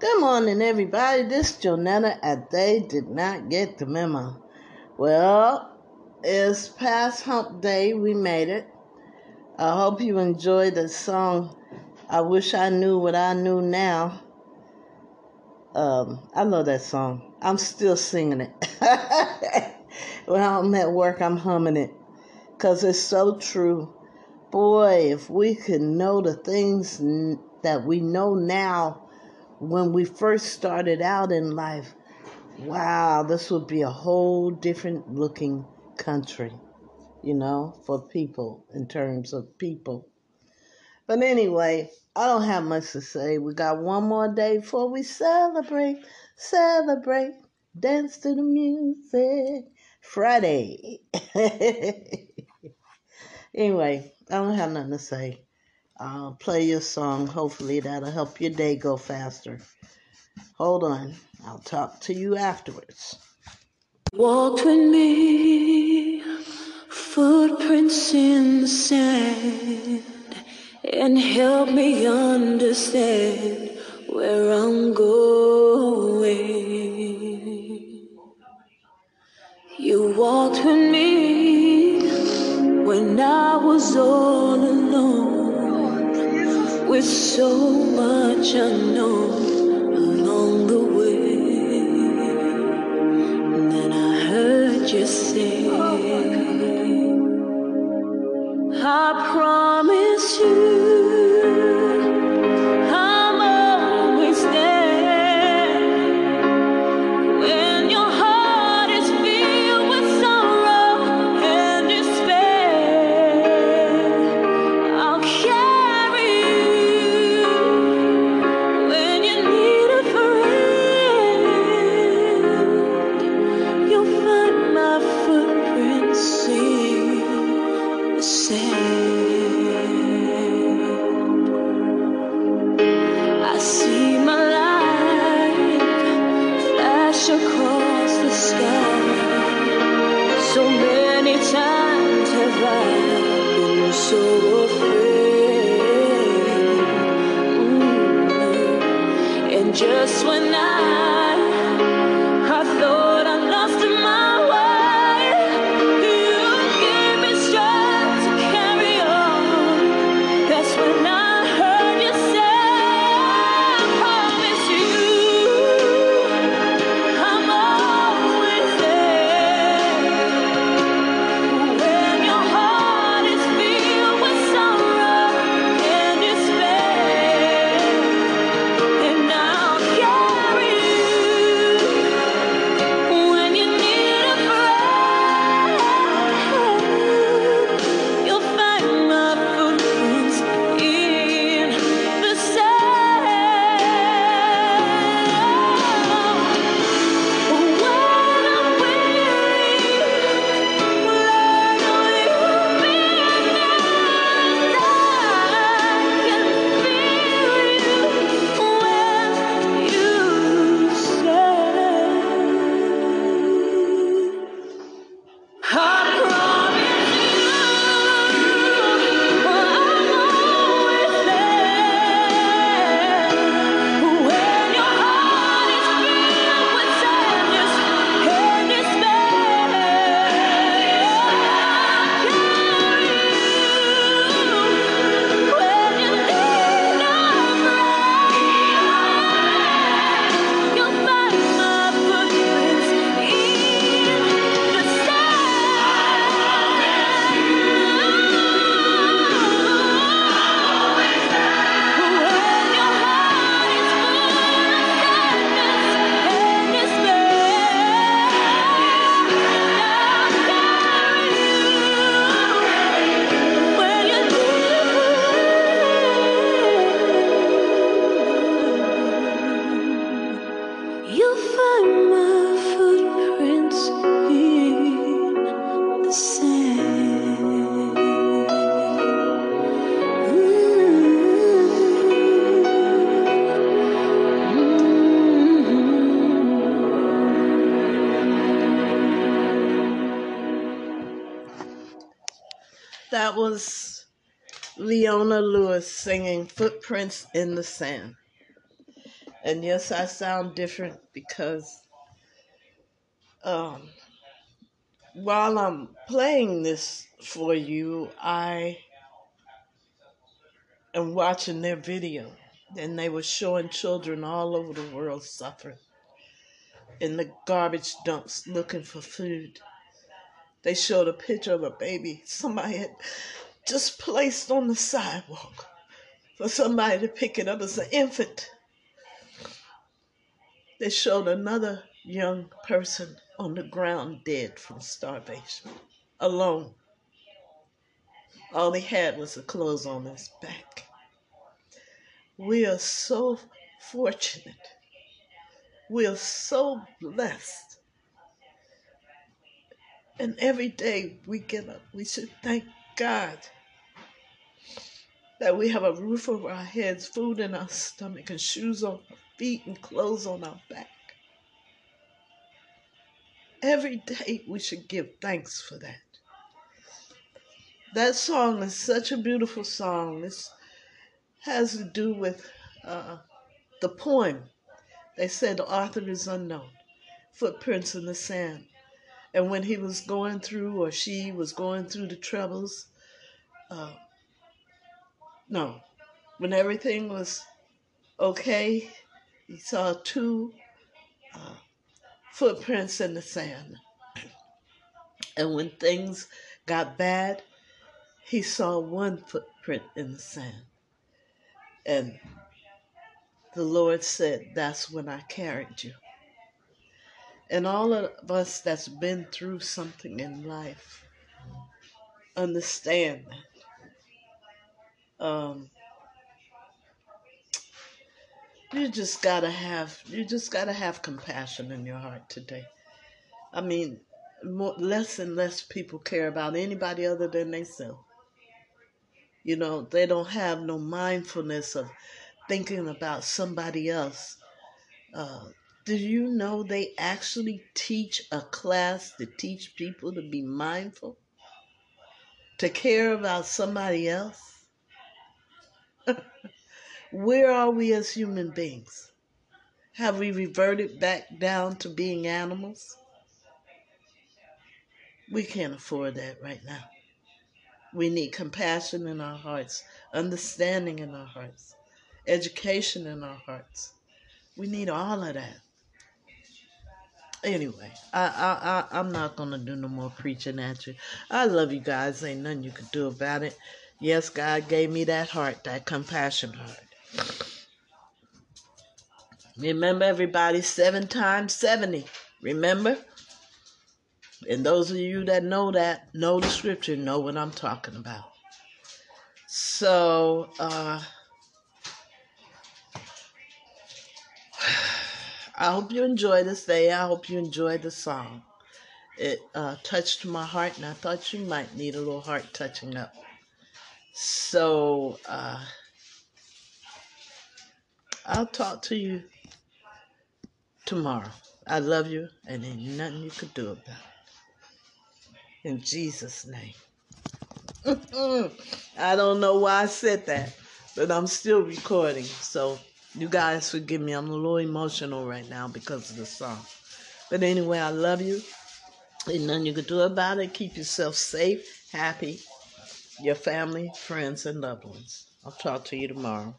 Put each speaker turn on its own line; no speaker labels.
Good morning, everybody. This is Jonetta, and they did not get the memo. Well, it's past hump day. We made it. I hope you enjoyed the song. I wish I knew what I knew now. Um, I love that song. I'm still singing it. when I'm at work, I'm humming it because it's so true. Boy, if we could know the things that we know now when we first started out in life, wow, this would be a whole different looking country, you know, for people in terms of people. But anyway, I don't have much to say. We got one more day before we celebrate, celebrate, dance to the music. Friday. anyway, I don't have nothing to say. I'll play your song. Hopefully, that'll help your day go faster. Hold on. I'll talk to you afterwards.
Walked with me, footprints in the sand, and help me understand where I'm going. You walked with me when I was all alone with so much unknown along the way. And then I heard you say, I promise you. Just
That was Leona Lewis singing Footprints in the Sand. And yes, I sound different because um, while I'm playing this for you, I am watching their video. And they were showing children all over the world suffering in the garbage dumps looking for food. They showed a picture of a baby somebody had just placed on the sidewalk for somebody to pick it up as an infant. They showed another young person on the ground dead from starvation, alone. All he had was the clothes on his back. We are so fortunate. We are so blessed. And every day we get up, we should thank God that we have a roof over our heads, food in our stomach, and shoes on our feet, and clothes on our back. Every day we should give thanks for that. That song is such a beautiful song. This has to do with uh, the poem. They said the author is unknown. Footprints in the sand. And when he was going through, or she was going through the troubles, uh, no, when everything was okay, he saw two uh, footprints in the sand. And when things got bad, he saw one footprint in the sand. And the Lord said, That's when I carried you. And all of us that's been through something in life understand that. Um, you just gotta have you just gotta have compassion in your heart today. I mean, more, less and less people care about anybody other than themselves. You know, they don't have no mindfulness of thinking about somebody else. Uh, do you know they actually teach a class to teach people to be mindful? To care about somebody else? Where are we as human beings? Have we reverted back down to being animals? We can't afford that right now. We need compassion in our hearts, understanding in our hearts, education in our hearts. We need all of that. Anyway, I I, I I'm not gonna do no more preaching at you. I love you guys. Ain't nothing you can do about it. Yes, God gave me that heart, that compassion heart. Remember, everybody, seven times 70. Remember? And those of you that know that, know the scripture, know what I'm talking about. So, uh, I hope you enjoy this day. I hope you enjoyed the song. It uh, touched my heart, and I thought you might need a little heart touching up. So, uh, I'll talk to you tomorrow. I love you, and ain't nothing you could do about it. In Jesus' name. I don't know why I said that, but I'm still recording. So you guys forgive me. I'm a little emotional right now because of the song. But anyway, I love you. Ain't nothing you can do about it. Keep yourself safe, happy, your family, friends, and loved ones. I'll talk to you tomorrow.